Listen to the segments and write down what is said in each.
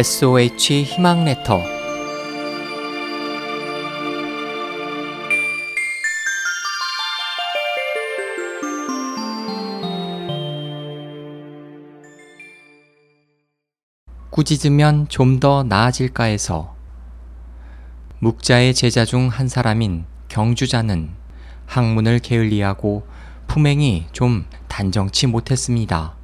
SOH 희망 레터 꾸짖으면 좀 더 나아질까 해서 묵자의 제자 중 한 사람인 경주자는 학문을 게을리하고 품행이 좀 단정치 못했습니다.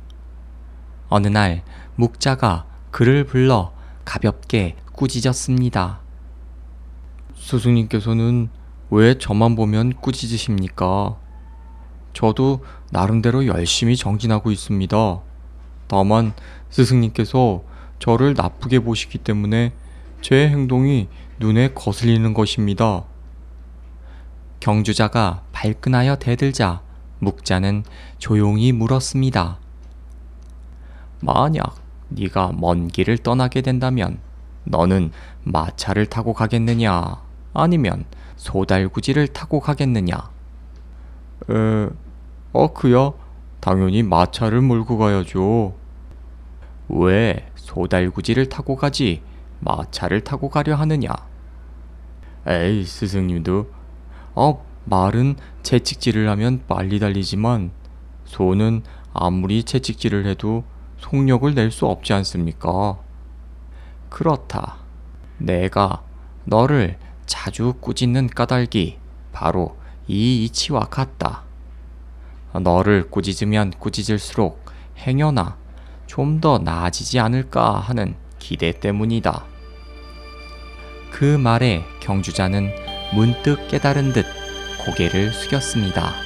어느 날 묵자가 그를 불러 가볍게 꾸짖었습니다. 스승님께서는 왜 저만 보면 꾸짖으십니까? 저도 나름대로 열심히 정진하고 있습니다. 다만 스승님께서 저를 나쁘게 보시기 때문에 제 행동이 눈에 거슬리는 것입니다. 경주자가 발끈하여 대들자 묵자는 조용히 물었습니다. 만약 네가 먼 길을 떠나게 된다면 너는 마차를 타고 가겠느냐 아니면 소달구지를 타고 가겠느냐? 에, 어 그야 당연히 마차를 몰고 가야죠. 왜 소달구지를 타고 가지 마차를 타고 가려 하느냐? 에이 스승님도 어 말은 채찍질을 하면 빨리 달리지만 소는 아무리 채찍질을 해도 속력을 낼 수 없지 않습니까? 그렇다. 내가 너를 자주 꾸짖는 까닭이 바로 이 이치와 같다. 너를 꾸짖으면 꾸짖을수록 행여나 좀 더 나아지지 않을까 하는 기대 때문이다. 그 말에 경주자는 문득 깨달은 듯 고개를 숙였습니다.